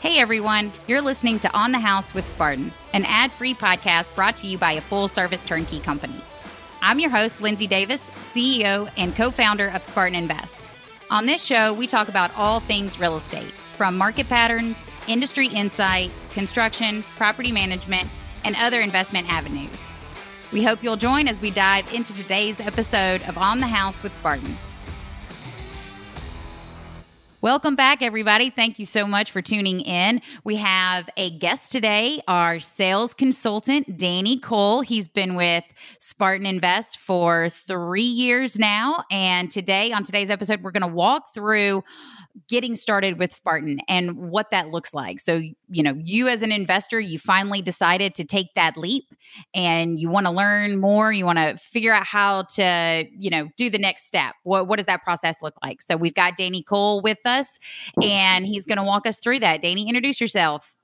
Hey everyone, you're listening to On the House with Spartan, an ad free podcast brought to you by a full service turnkey company. I'm your host, Lindsay Davis, CEO and co founder of Spartan Invest. On this show, we talk about all things real estate, from market patterns, industry insight, construction, property management, and other investment avenues. We hope you'll join as we dive into today's episode of On the House with Spartan. Welcome back, everybody. Thank you so much for tuning in. We have a guest today, our sales consultant, Danny Cole. He's been with Spartan Invest for three years now. And today, on today's episode, we're going to walk through getting started with Spartan and what that looks like. So, you know, you as an investor, you finally decided to take that leap and you want to learn more, you want to figure out how to, you know, do the next step. What what does that process look like? So, we've got Danny Cole with us and he's going to walk us through that. Danny, introduce yourself.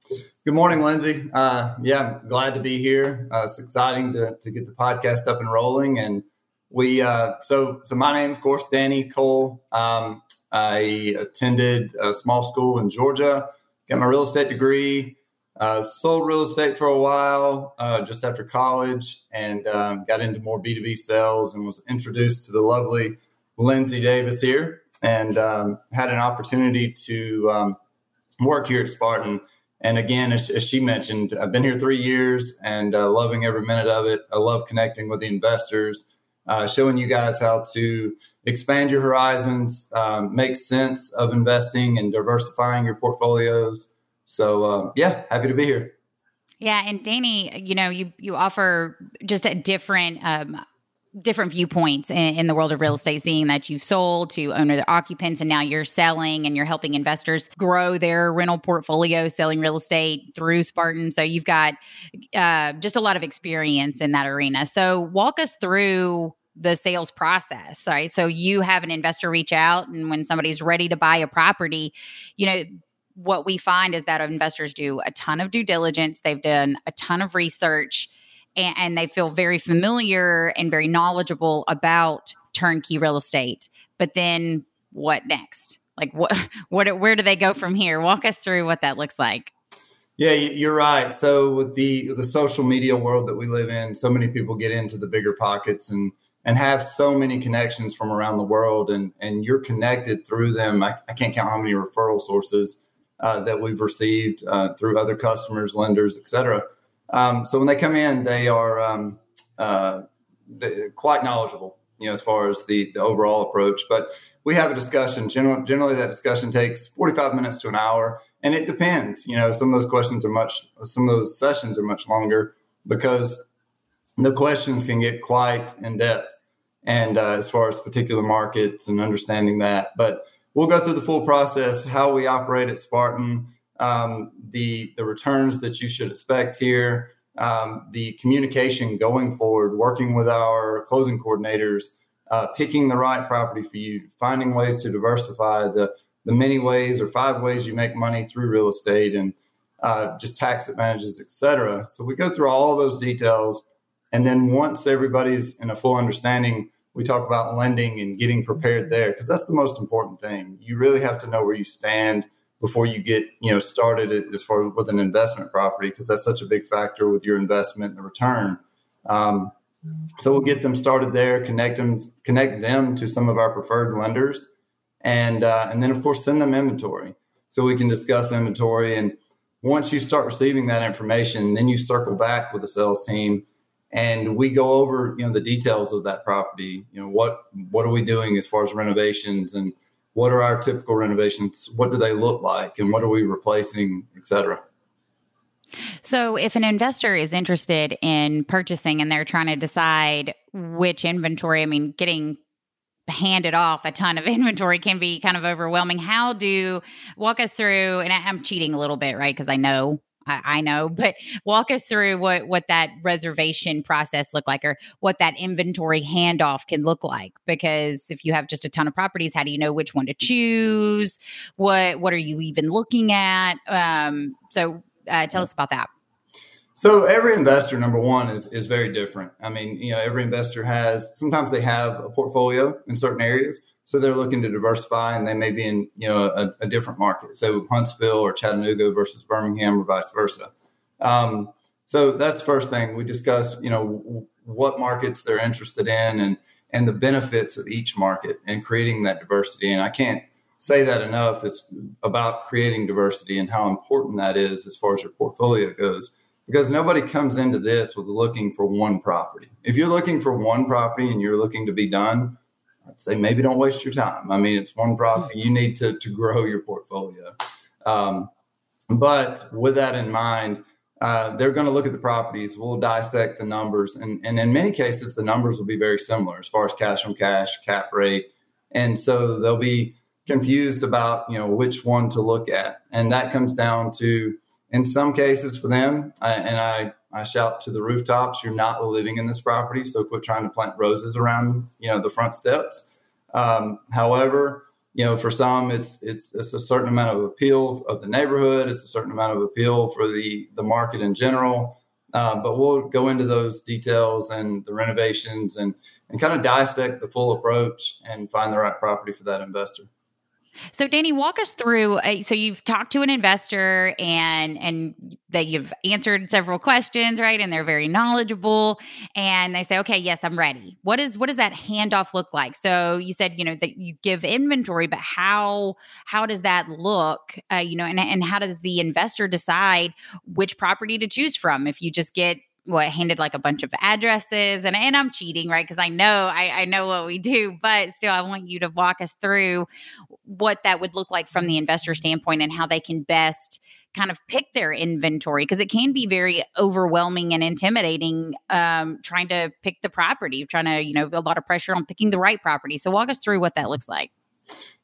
Good morning, Lindsay. Uh, yeah, glad to be here. Uh, it's exciting to, to get the podcast up and rolling. And we, uh, so, so my name, of course, Danny Cole. Um, I attended a small school in Georgia, got my real estate degree, uh, sold real estate for a while uh, just after college, and um, got into more B2B sales and was introduced to the lovely Lindsay Davis here and um, had an opportunity to um, work here at Spartan. And again, as, as, she mentioned, I've been here three years and uh, loving every minute of it. I love connecting with the investors, uh, showing you guys how to expand your horizons, um, make sense of investing and diversifying your portfolios. So uh, yeah, happy to be here. Yeah, and Danny, you know, you you offer just a different um, different viewpoints in, in, the world of real estate, seeing that you've sold to owner the occupants and now you're selling and you're helping investors grow their rental portfolio, selling real estate through Spartan. So you've got uh, just a lot of experience in that arena. So walk us through the sales process right? So you have an investor reach out and when somebody's ready to buy a property you know what we find is that investors do a ton of due diligence they've done a ton of research and, and they feel very familiar and very knowledgeable about turnkey real estate. But then what next? Like what what where do they go from here? Walk us through what that looks like. Yeah, you're right. So with the the social media world that we live in, so many people get into the BiggerPockets and and have so many connections from around the world and and you're connected through them. I, I can't count how many referral sources uh, that we've received uh, through other customers lenders etc um, so when they come in they are um, uh, quite knowledgeable you know as far as the, the overall approach. But we have a discussion generally, generally that discussion takes 45 minutes to an hour and it depends. You know some of those questions are much some of those sessions are much longer because the questions can get quite in depth and uh, as far as particular markets and understanding that. But we'll go through the full process, how we operate at Spartan, um, the the returns that you should expect here, um, the communication going forward, working with our closing coordinators, uh, picking the right property for you, finding ways to diversify the the many ways or five ways you make money through real estate and uh, just tax advantages, et cetera. So we go through all those details. And then once everybody's in a full understanding we talk about lending and getting prepared there because that's the most important thing. You really have to know where you stand before you get you know started as far with an investment property because that's such a big factor with your investment and the return. Um, so we'll get them started there, connect them connect them to some of our preferred lenders, and uh, and then of course send them inventory so we can discuss inventory. And once you start receiving that information, then you circle back with the sales team and we go over you know the details of that property you know what what are we doing as far as renovations and what are our typical renovations? What do they look like and what are we replacing et cetera? So if an investor is interested in purchasing and they're trying to decide which inventory i mean getting handed off a ton of inventory can be kind of overwhelming. How do walk us through and i'm cheating a little bit right? Because i know I, I know, but walk us through what what that reservation process look like, or what that inventory handoff can look like. Because if you have just a ton of properties, how do you know which one to choose? What what are you even looking at? Um, so uh, tell us about that. So every investor, number one, is is very different. I mean, you know, every investor has sometimes they have a portfolio in certain areas. So they're looking to diversify, and they may be in you know a, a different market, so Huntsville or Chattanooga versus Birmingham, or vice versa. Um, so that's the first thing we discuss. You know what markets they're interested in, and and the benefits of each market, and creating that diversity. And I can't say that enough. It's about creating diversity and how important that is as far as your portfolio goes because nobody comes into this with looking for one property. If you're looking for one property and you're looking to be done, I'd say maybe don't waste your time. I mean, it's one property. You need to, to grow your portfolio. Um, but with that in mind, uh, they're going to look at the properties. We'll dissect the numbers. And, and in many cases, the numbers will be very similar as far as cash on cash, cap rate. And so they'll be confused about, you know, which one to look at. And that comes down to in some cases for them, I, and I, I shout to the rooftops, you're not living in this property, so quit trying to plant roses around, you know, the front steps. Um, however, you know, for some, it's it's it's a certain amount of appeal of the neighborhood. It's a certain amount of appeal for the the market in general. Uh, but we'll go into those details and the renovations and and kind of dissect the full approach and find the right property for that investor. So, Danny, walk us through. Uh, so, you've talked to an investor, and and that you've answered several questions, right? And they're very knowledgeable, and they say, "Okay, yes, I'm ready." What is what does that handoff look like? So, you said you know that you give inventory, but how how does that look? Uh, you know, and and how does the investor decide which property to choose from? If you just get what handed like a bunch of addresses and and I'm cheating, right? Because I know I, I know what we do, but still I want you to walk us through what that would look like from the investor standpoint and how they can best kind of pick their inventory because it can be very overwhelming and intimidating um, trying to pick the property, trying to, you know, a lot of pressure on picking the right property. So walk us through what that looks like.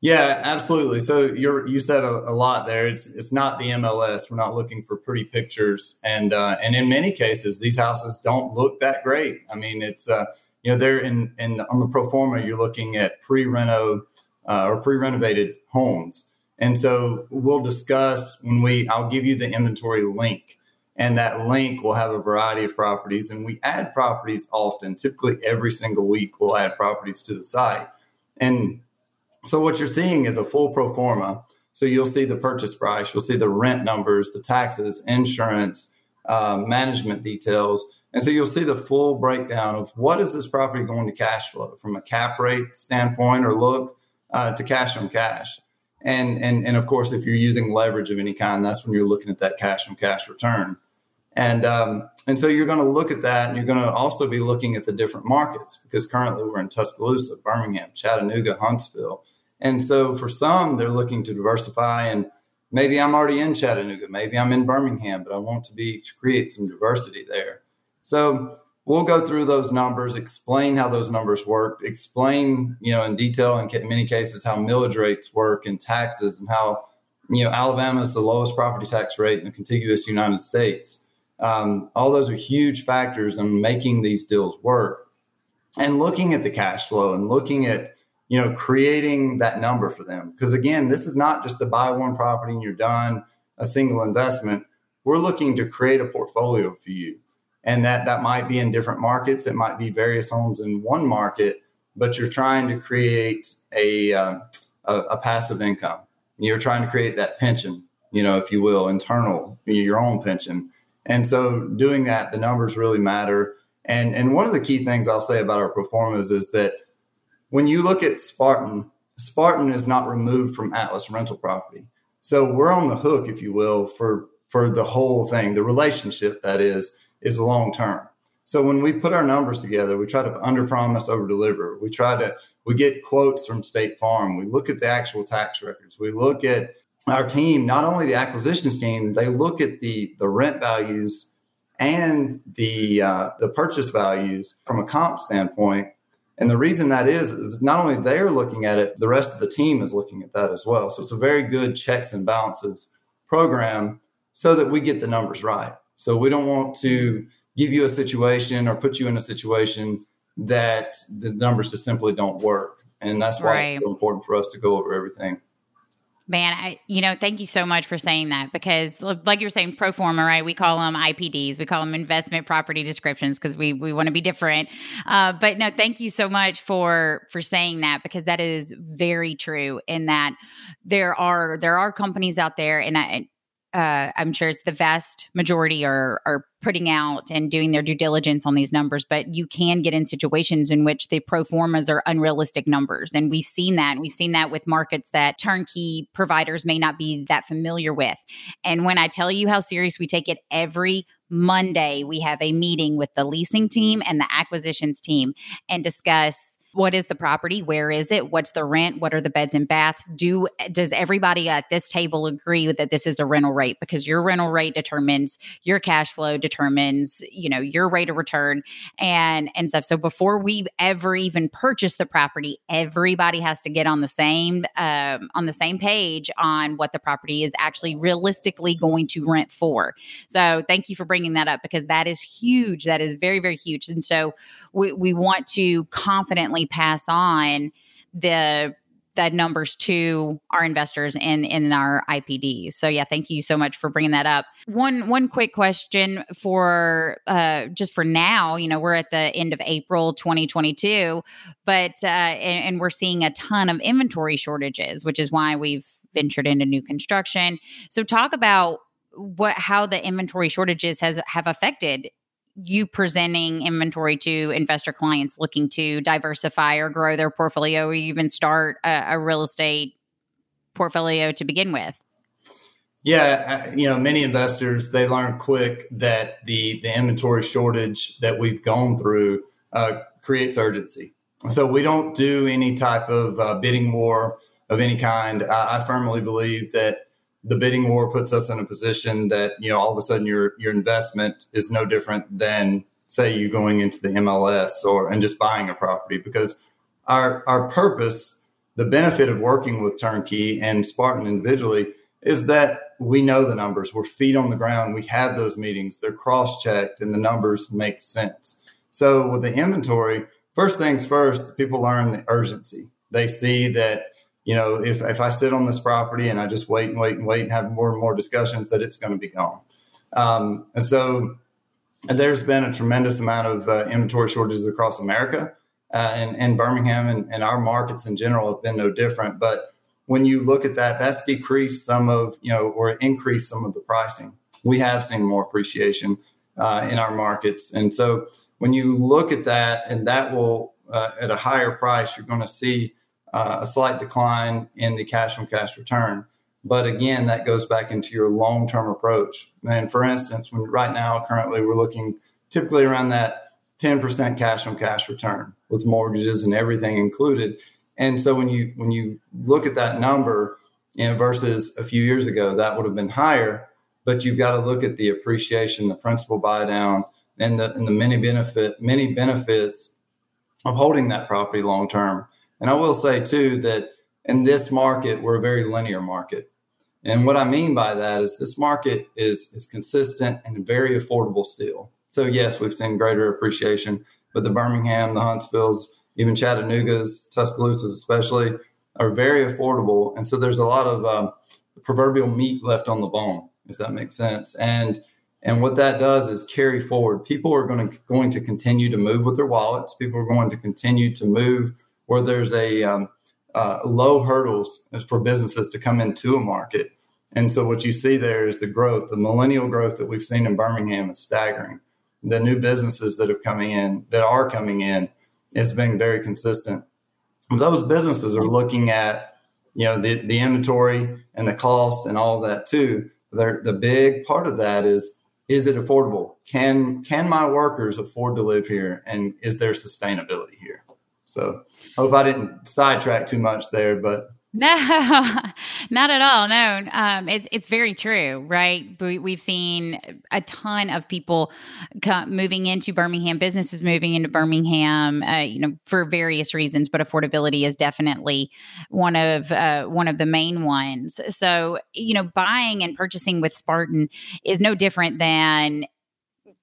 Yeah, absolutely. So you're you said a, a, lot there. It's it's not the MLS. We're not looking for pretty pictures, and uh, and in many cases, these houses don't look that great. I mean, it's uh, you know they're in in on the pro forma. You're looking at pre reno uh, or pre renovated homes, and so we'll discuss when we. I'll give you the inventory link, and that link will have a variety of properties, and we add properties often. Typically, every single week, we'll add properties to the site, and so what you're seeing is a full pro forma. So you'll see the purchase price, you'll see the rent numbers, the taxes, insurance, uh, management details. And so you'll see the full breakdown of what is this property going to cash flow from a cap rate standpoint or look uh, to cash on cash. And, and, and of course, if you're using leverage of any kind, that's when you're looking at that cash on cash return. And, um, and so you're going to look at that and you're going to also be looking at the different markets because currently we're in Tuscaloosa, Birmingham, Chattanooga, Huntsville. And so for some, they're looking to diversify and maybe I'm already in Chattanooga, maybe I'm in Birmingham, but I want to be to create some diversity there. So we'll go through those numbers, explain how those numbers work, explain, you know, in detail in many cases how millage rates work and taxes and how, you know, Alabama is the lowest property tax rate in the contiguous United States. Um, all those are huge factors in making these deals work. And looking at the cash flow and looking at you know, creating that number for them. Because again, this is not just to buy one property and you're done, a single investment. We're looking to create a portfolio for you. And that that might be in different markets. It might be various homes in one market, but you're trying to create a, uh, a, a passive income. You're trying to create that pension, you know, if you will, internal, your own pension. And so doing that, the numbers really matter. And and one of the key things I'll say about our performance is that when you look at Spartan, Spartan is not removed from Atlas rental property. So we're on the hook, if you will, for for the whole thing. The relationship that is is long term. So when we put our numbers together, we try to under promise, over deliver. We try to we get quotes from State Farm. We look at the actual tax records. We look at our team, not only the acquisitions team, they look at the the rent values and the uh, the purchase values from a comp standpoint and the reason that is, is not only they're looking at it, the rest of the team is looking at that as well. So it's a very good checks and balances program so that we get the numbers right. So we don't want to give you a situation or put you in a situation that the numbers just simply don't work. And that's why right. it's so important for us to go over everything. Man, I, you know, thank you so much for saying that because, like you're saying, pro forma, right? We call them IPDs, we call them investment property descriptions because we we want to be different. Uh, but no, thank you so much for for saying that because that is very true. In that there are there are companies out there, and I uh, I'm sure it's the vast majority are are putting out and doing their due diligence on these numbers, but you can get in situations in which the pro formas are unrealistic numbers, and we've seen that. We've seen that with markets that turnkey providers may not be that familiar with. And when I tell you how serious we take it every Monday, we have a meeting with the leasing team and the acquisitions team and discuss what is the property? Where is it? What's the rent? What are the beds and baths? Do does everybody at this table agree that this is the rental rate? Because your rental rate determines your cash flow determines you know your rate of return and and stuff. So before we ever even purchase the property everybody has to get on the same um, on the same page on what the property is actually realistically going to rent for. So thank you for bringing that up because that is huge. That is very very huge. And so we, we want to confidently pass on the the numbers to our investors in in our IPDs. So yeah, thank you so much for bringing that up. One one quick question for uh, just for now. You know, we're at the end of April 2022, but uh, and, and we're seeing a ton of inventory shortages, which is why we've ventured into new construction. So talk about what how the inventory shortages has have affected you presenting inventory to investor clients looking to diversify or grow their portfolio or even start a, a real estate portfolio to begin with? Yeah, you know, many investors they learn quick that the the inventory shortage that we've gone through uh, creates urgency. So we don't do any type of uh, bidding war of any kind. I, I firmly believe that the bidding war puts us in a position that you know all of a sudden your your investment is no different than say you going into the MLS or and just buying a property because our our purpose the benefit of working with turnkey and Spartan individually is that we know the numbers. We're feet on the ground. We have those meetings. They're cross checked and the numbers make sense. So with the inventory first things first people learn the urgency. They see that you know, if, if I sit on this property and I just wait and wait and wait and have more and more discussions, that it's going to be gone. Um, and so and there's been a tremendous amount of uh, inventory shortages across America. Uh, and, and Birmingham and, and our markets in general have been no different. But when you look at that, that's decreased some of, you know, or increased some of the pricing. We have seen more appreciation uh, in our markets. And so when you look at that, and that will, uh, at a higher price, you're going to see uh, a slight decline in the cash on cash return. But again, that goes back into your long term approach. And for instance, when right now, currently, we're looking typically around that 10% cash on cash return with mortgages and everything included. And so when you when you look at that number, you know, versus a few years ago, that would have been higher. But you've got to look at the appreciation, the principal buy down, and the and the many benefit many benefits of holding that property long term. And I will say too that in this market, we're a very linear market. And what I mean by that is this market is, is consistent and very affordable still. So yes, we've seen greater appreciation, but the Birmingham, the Huntsvilles, even Chattanooga's, Tuscaloosa's especially, are very affordable. And so there's a lot of um, proverbial meat left on the bone, if that makes sense. And and what that does is carry forward. People are going to going to continue to move with their wallets. People are going to continue to move where there's a um, uh, low hurdles for businesses to come into a market. And so what you see there is the growth, the millennial growth that we've seen in Birmingham is staggering. The new businesses that have coming in, that are coming in, has been very consistent. Those businesses are looking at, you know, the, the inventory and the cost and all that too. They're, the big part of that is, is it affordable? Can can my workers afford to live here? And is there sustainability here? So I hope I didn't sidetrack too much there, but no, not at all. No, um, it, it's very true, right? We, have seen a ton of people come, moving into Birmingham, businesses moving into Birmingham, uh, you know, for various reasons, but affordability is definitely one of uh, one of the main ones. So, you know, buying and purchasing with Spartan is no different than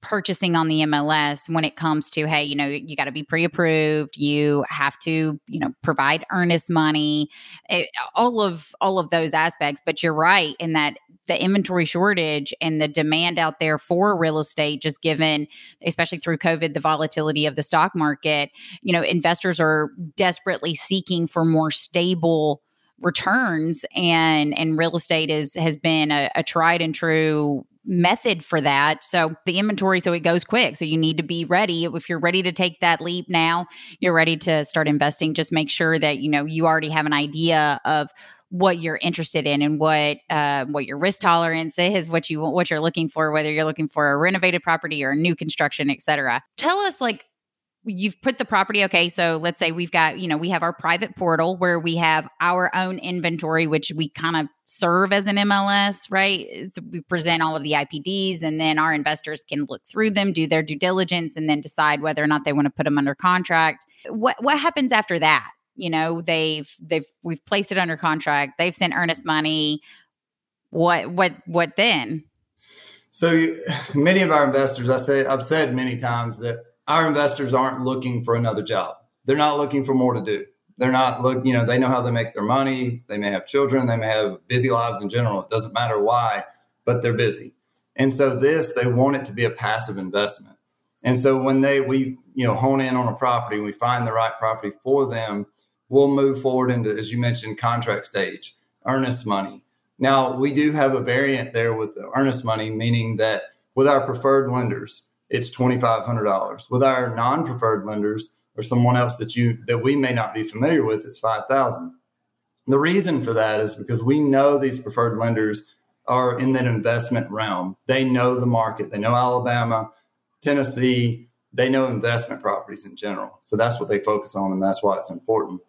purchasing on the MLS when it comes to hey, you know, you got to be pre-approved, you have to, you know, provide earnest money, it, eh, all of all of those aspects. But you're right in that the inventory shortage and the demand out there for real estate, just given, especially through COVID, the volatility of the stock market, you know, investors are desperately seeking for more stable returns and and real estate is has been a, a tried and true method for that. So the inventory, so it goes quick. So you need to be ready. If you're ready to take that leap now, you're ready to start investing. Just make sure that you know you already have an idea of what you're interested in and what uh, what your risk tolerance is, what you what you're looking for, whether you're looking for a renovated property or a new construction, et cetera. Tell us like you've put the property okay so let's say we've got you know we have our private portal where we have our own inventory which we kind of serve as an mls right? So we present all of the ipds and then our investors can look through them do their due diligence and then decide whether or not they want to put them under contract. What what happens after that? You know they've they've we've placed it under contract they've sent earnest money. What what what then? So many of our investors i say i've said many times that our investors aren't looking for another job. They're not looking for more to do. They're not look you know they know how they make their money. They may have children. They may have busy lives in general. It doesn't matter why but they're busy. And so this they want it to be a passive investment. And so when they we you know hone in on a property we find the right property for them we'll move forward into, as you mentioned, contract stage, earnest money. Now, we do have a variant there with the earnest money, meaning that with our preferred lenders, it's $2,500. With our non-preferred lenders or someone else that you that we may not be familiar with, it's 5,000. The reason for that is because we know these preferred lenders are in that investment realm. They know the market. They know Alabama, Tennessee. They know investment properties in general. So that's what they focus on, and that's why it's important.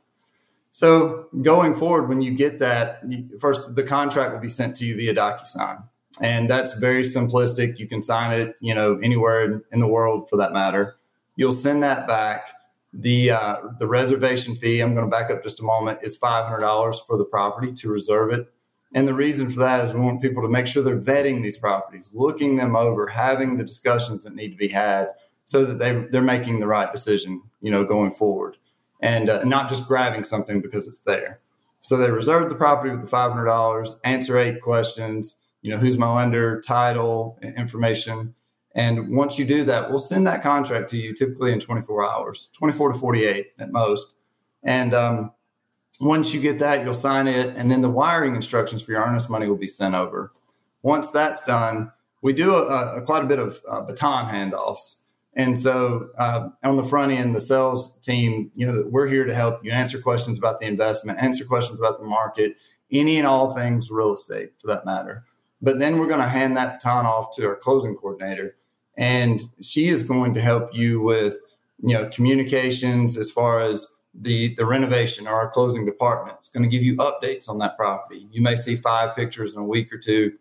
So going forward, when you get that, first the contract will be sent to you via DocuSign, and that's very simplistic. You can sign it, you know, anywhere in the world for that matter. You'll send that back. The uh, the reservation fee, I'm going to back up just a moment, is five hundred dollars for the property to reserve it. And the reason for that is we want people to make sure they're vetting these properties, looking them over, having the discussions that need to be had, so that they they're making the right decision, you know, going forward and uh, not just grabbing something because it's there. So they reserve the property with the $500, answer eight questions, you know, who's my lender, title, information. And once you do that, we'll send that contract to you typically in 24 hours, 24 to 48 at most. And um, once you get that, you'll sign it. And then the wiring instructions for your earnest money will be sent over. Once that's done, we do a, a quite a bit of uh, baton handoffs. And so uh, on the front end, the sales team, you know, we're here to help you answer questions about the investment, answer questions about the market, any and all things real estate for that matter. But then we're going to hand that baton off to our closing coordinator, and she is going to help you with, you know, communications as far as the the renovation or our closing department. It's going to give you updates on that property. You may see five pictures in a week or two,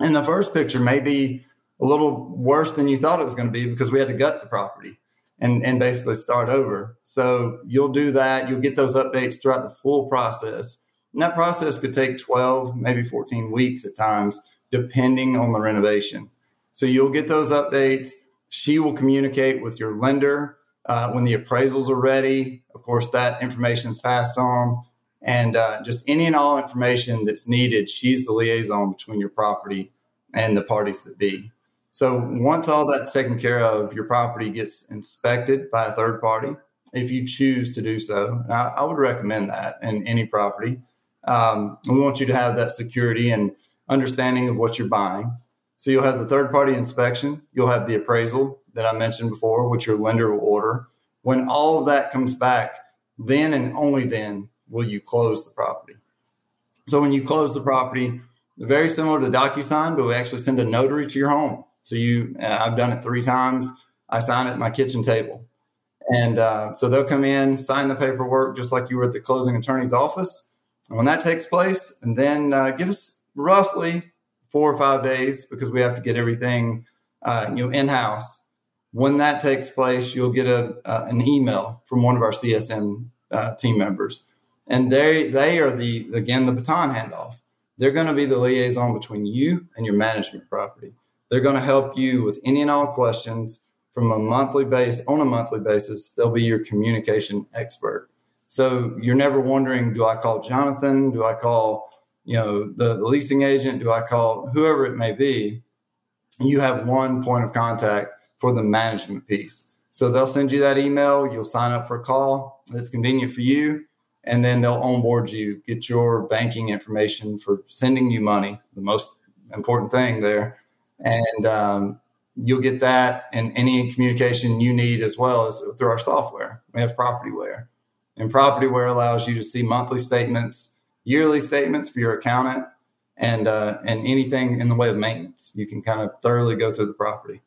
and the first picture may be a little worse than you thought it was going to be because we had to gut the property and, and basically start over. So you'll do that. You'll get those updates throughout the full process. And that process could take 12, maybe 14 weeks at times, depending on the renovation. So you'll get those updates. She will communicate with your lender uh, when the appraisals are ready. Of course, that information is passed on. And uh, just any and all information that's needed, she's the liaison between your property and the parties that be. So once all that's taken care of, your property gets inspected by a third party if you choose to do so. I, I, would recommend that in any property. Um, we want you to have that security and understanding of what you're buying. So you'll have the third party inspection, you'll have the appraisal that I mentioned before, which your lender will order. When all of that comes back, then and only then will you close the property. So when you close the property, very similar to DocuSign, but we actually send a notary to your home. So you, uh, I've done it three times. I sign it at my kitchen table. And uh, so they'll come in, sign the paperwork, just like you were at the closing attorney's office. And when that takes place, and then uh, give us roughly four or five days because we have to get everything, uh, you know, in house. When that takes place, you'll get a uh, an email from one of our CSM uh, team members, and they they are the again the baton handoff. They're going to be the liaison between you and your management property They're going to help you with any and all questions from a monthly base on a monthly basis. They'll be your communication expert. So you're never wondering, do I call Jonathan? Do I call, you know, the, the leasing agent? Do I call whoever it may be? You have one point of contact for the management piece. So they'll send you that email. You'll sign up for a call that's convenient for you and then they'll onboard you, get your banking information for sending you money, the most important thing there. And um, you'll get that and any communication you need as well as through our software. We have Propertyware. And Propertyware allows you to see monthly statements, yearly statements for your accountant, and uh, and anything in the way of maintenance. You can kind of thoroughly go through the property.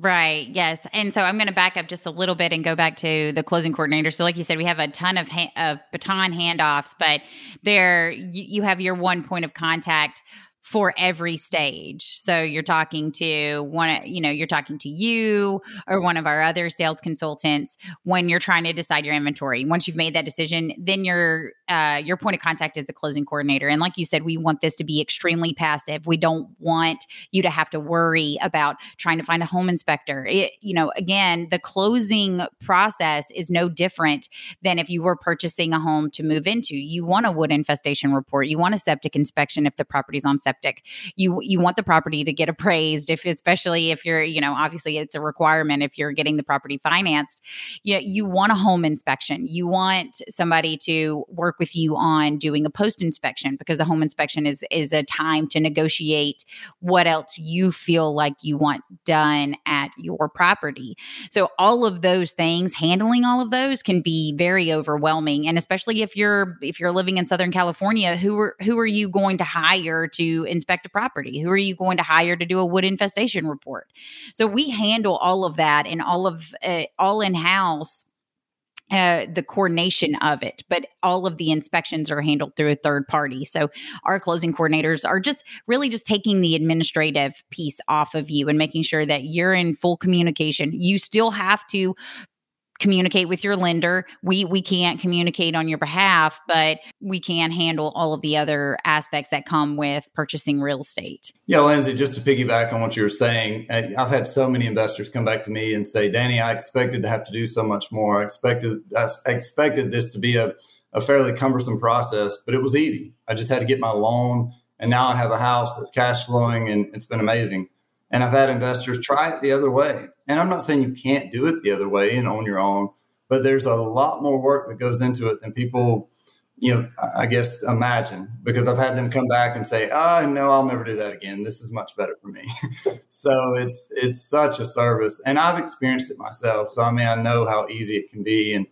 Right. Yes. And so I'm going to back up just a little bit and go back to the closing coordinator. So, like you said, we have a ton of ha- of baton handoffs, but there you, you have your one point of contact for every stage. So you're talking to one, you know, you're talking to you or one of our other sales consultants when you're trying to decide your inventory. Once you've made that decision, then your uh, your point of contact is the closing coordinator. And like you said, we want this to be extremely passive. We don't want you to have to worry about trying to find a home inspector. It, you know, again, the closing process is no different than if you were purchasing a home to move into. You want a wood infestation report. You want a septic inspection if the property's on septic septic. You you want the property to get appraised if especially if you're, you know, obviously it's a requirement if you're getting the property financed. You you want a home inspection. You want somebody to work with you on doing a post inspection because a home inspection is is a time to negotiate what else you feel like you want done at your property. So all of those things, handling all of those can be very overwhelming and especially if you're if you're living in Southern California, who are who are you going to hire to inspect a property? Who are you going to hire to do a wood infestation report? So we handle all of that and all of uh, all in house. Uh, the coordination of it, but all of the inspections are handled through a third party. So our closing coordinators are just really just taking the administrative piece off of you and making sure that you're in full communication. You still have to communicate with your lender. We we can't communicate on your behalf, but we can handle all of the other aspects that come with purchasing real estate. Yeah, Lindsay, just to piggyback on what you were saying, uh, I've had so many investors come back to me and say, "Danny, I expected to have to do so much more. I expected I expected this to be a a fairly cumbersome process, but it was easy. I just had to get my loan, and now I have a house that's cash flowing, and it's been amazing." And I've had investors try it the other way. And I'm not saying you can't do it the other way and on your own, but there's a lot more work that goes into it than people, you know, I guess imagine because I've had them come back and say, "Oh, no, I'll never do that again. This is much better for me." so it's it's such a service, and I've experienced it myself. So I mean, I know how easy it can be, and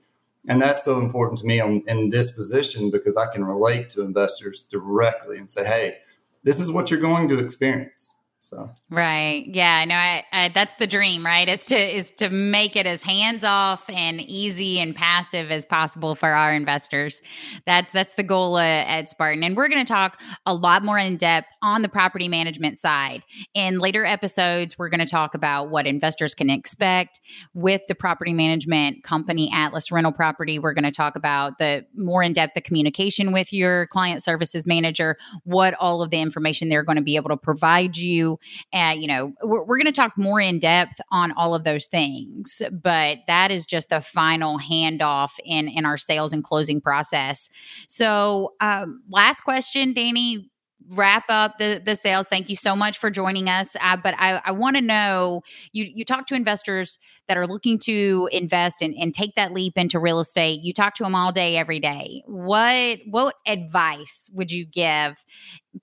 and that's so important to me on, in this position because I can relate to investors directly and say, "Hey, this is what you're going to experience." So right, yeah, no, I, I, that's the dream, right? Is to is to make it as hands off and easy and passive as possible for our investors. That's that's the goal uh, at Spartan, and we're going to talk a lot more in depth on the property management side. In later episodes, we're going to talk about what investors can expect with the property management company Atlas Rental Property. We're going to talk about the more in depth the communication with your client services manager, what all of the information they're going to be able to provide you and, you know, we're, we're going to talk more in depth on all of those things, but that is just the final handoff in, in our sales and closing process. So, um, last question, Danny wrap up the the sales. Thank you so much for joining us. Uh, but i, I want to know you you talk to investors that are looking to invest and, and take that leap into real estate. You talk to them all day every day. What what advice would you give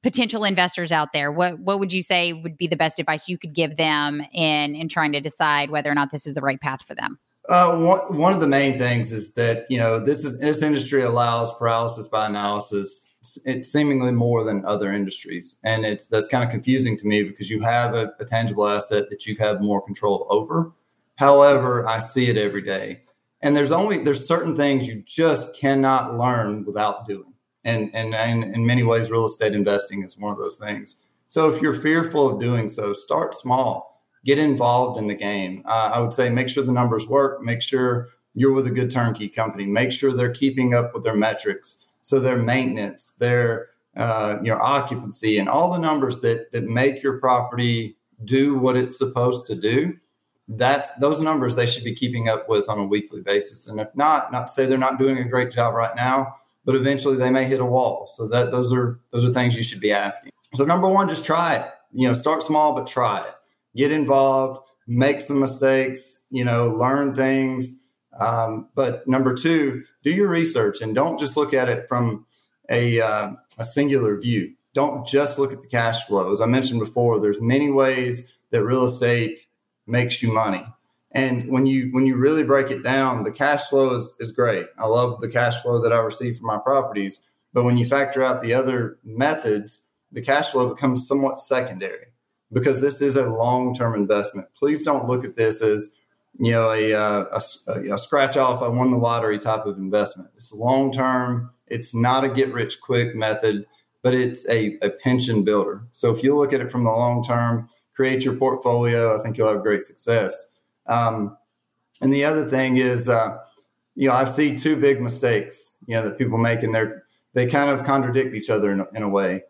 potential investors out there? What what would you say would be the best advice you could give them in in trying to decide whether or not this is the right path for them? Uh, one, one of the main things is that you know this is this industry allows paralysis by analysis it's seemingly more than other industries. And it's that's kind of confusing to me because you have a, a, tangible asset that you have more control over. However i see it every day. And there's only there's certain things you just cannot learn without doing. And and, and in many ways real estate investing is one of those things. So if you're fearful of doing so start small. Get involved in the game. Uh, i would say make sure the numbers work. Make sure you're with a good turnkey company. Make sure they're keeping up with their metrics so their maintenance, their uh, your occupancy, and all the numbers that that make your property do what it's supposed to do, that's those numbers they should be keeping up with on a weekly basis. And if not, not to say they're not doing a great job right now, but eventually they may hit a wall. So that those are those are things you should be asking. So number one, just try it. You know, start small but try it. Get involved, make some mistakes, you know, learn things. Um, but number two, do your research and don't just look at it from a, uh, a singular view. Don't just look at the cash flow. As I mentioned before, there's many ways that real estate makes you money. And when you when you really break it down, the cash flow is, is great. I love the cash flow that I receive from my properties. But when you factor out the other methods, the cash flow becomes somewhat secondary because this is a long term investment. Please don't look at this as you know a, uh, a, a, scratch off I won the lottery type of investment. It's long term. It's not a get rich quick method, but it's a, a pension builder. So if you look at it from the long term, create your portfolio, I think you'll have great success. Um, and the other thing is, uh, you know, I see two big mistakes, you know, that people make, and they're they kind of contradict each other in a, in a way.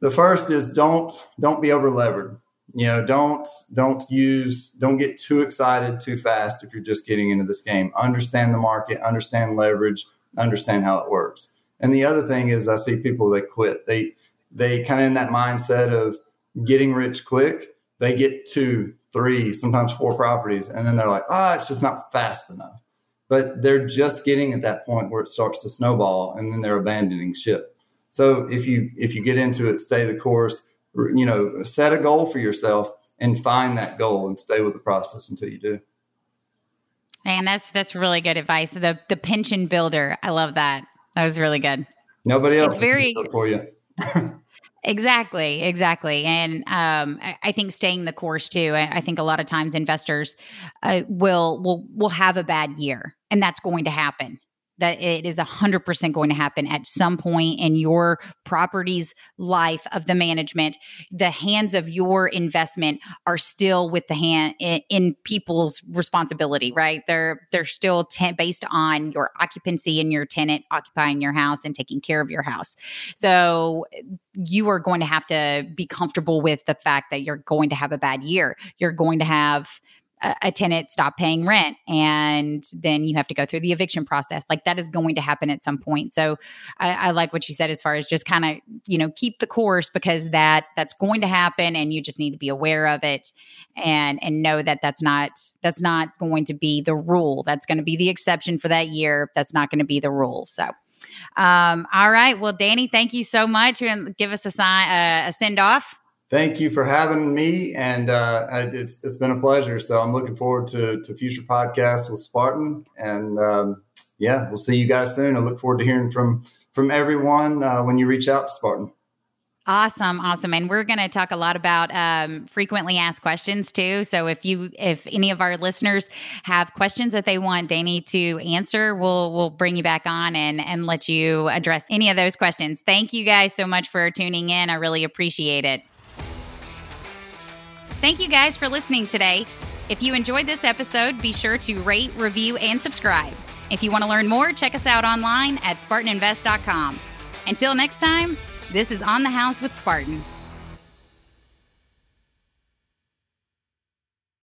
The first is don't don't be over levered. You know, don't don't use don't get too excited too fast if you're just getting into this game. Understand the market, understand leverage, understand how it works. And the other thing is, I see people that quit. They they kind of in that mindset of getting rich quick. They get two, three, sometimes four properties, and then they're like, ah, oh, it's just not fast enough. But they're just getting at that point where it starts to snowball, and then they're abandoning ship. So if you if you get into it, stay the course. You know, set a goal for yourself and find that goal and stay with the process until you do. Man, that's that's really good advice. The the pension builder, I love that. That was really good. Nobody else it's very for you. Exactly, exactly, and um, I, I, think staying the course too. I, I think a lot of times investors uh, will will will have a bad year, and that's going to happen that it is 100% going to happen at some point in your property's life of the management. The hands of your investment are still with the hand in, in people's responsibility right? They're they're still ten, based on your occupancy and your tenant occupying your house and taking care of your house. So you are going to have to be comfortable with the fact that you're going to have a bad year. You're going to have a tenant stop paying rent and then you have to go through the eviction process. Like that is going to happen at some point. So i, I like what you said as far as just kind of you know keep the course because that that's going to happen and you just need to be aware of it and and know that that's not that's not going to be the rule. That's going to be the exception for that year. That's not going to be the rule. So um all right. Well danny thank you so much and give us a sign uh, a send off thank you for having me, and uh, it's, it's been a pleasure. So I'm looking forward to to future podcasts with Spartan, and um, yeah, we'll see you guys soon. I look forward to hearing from from everyone uh, when you reach out to Spartan. Awesome, awesome, and we're going to talk a lot about um, frequently asked questions too. So if you, if any of our listeners have questions that they want Danny to answer, we'll we'll bring you back on and and let you address any of those questions. Thank you guys so much for tuning in. I really appreciate it. Thank you guys for listening today. If you enjoyed this episode, be sure to rate, review, and subscribe. If you want to learn more, check us out online at SpartanInvest.com. Until next time, this is On the House with Spartan.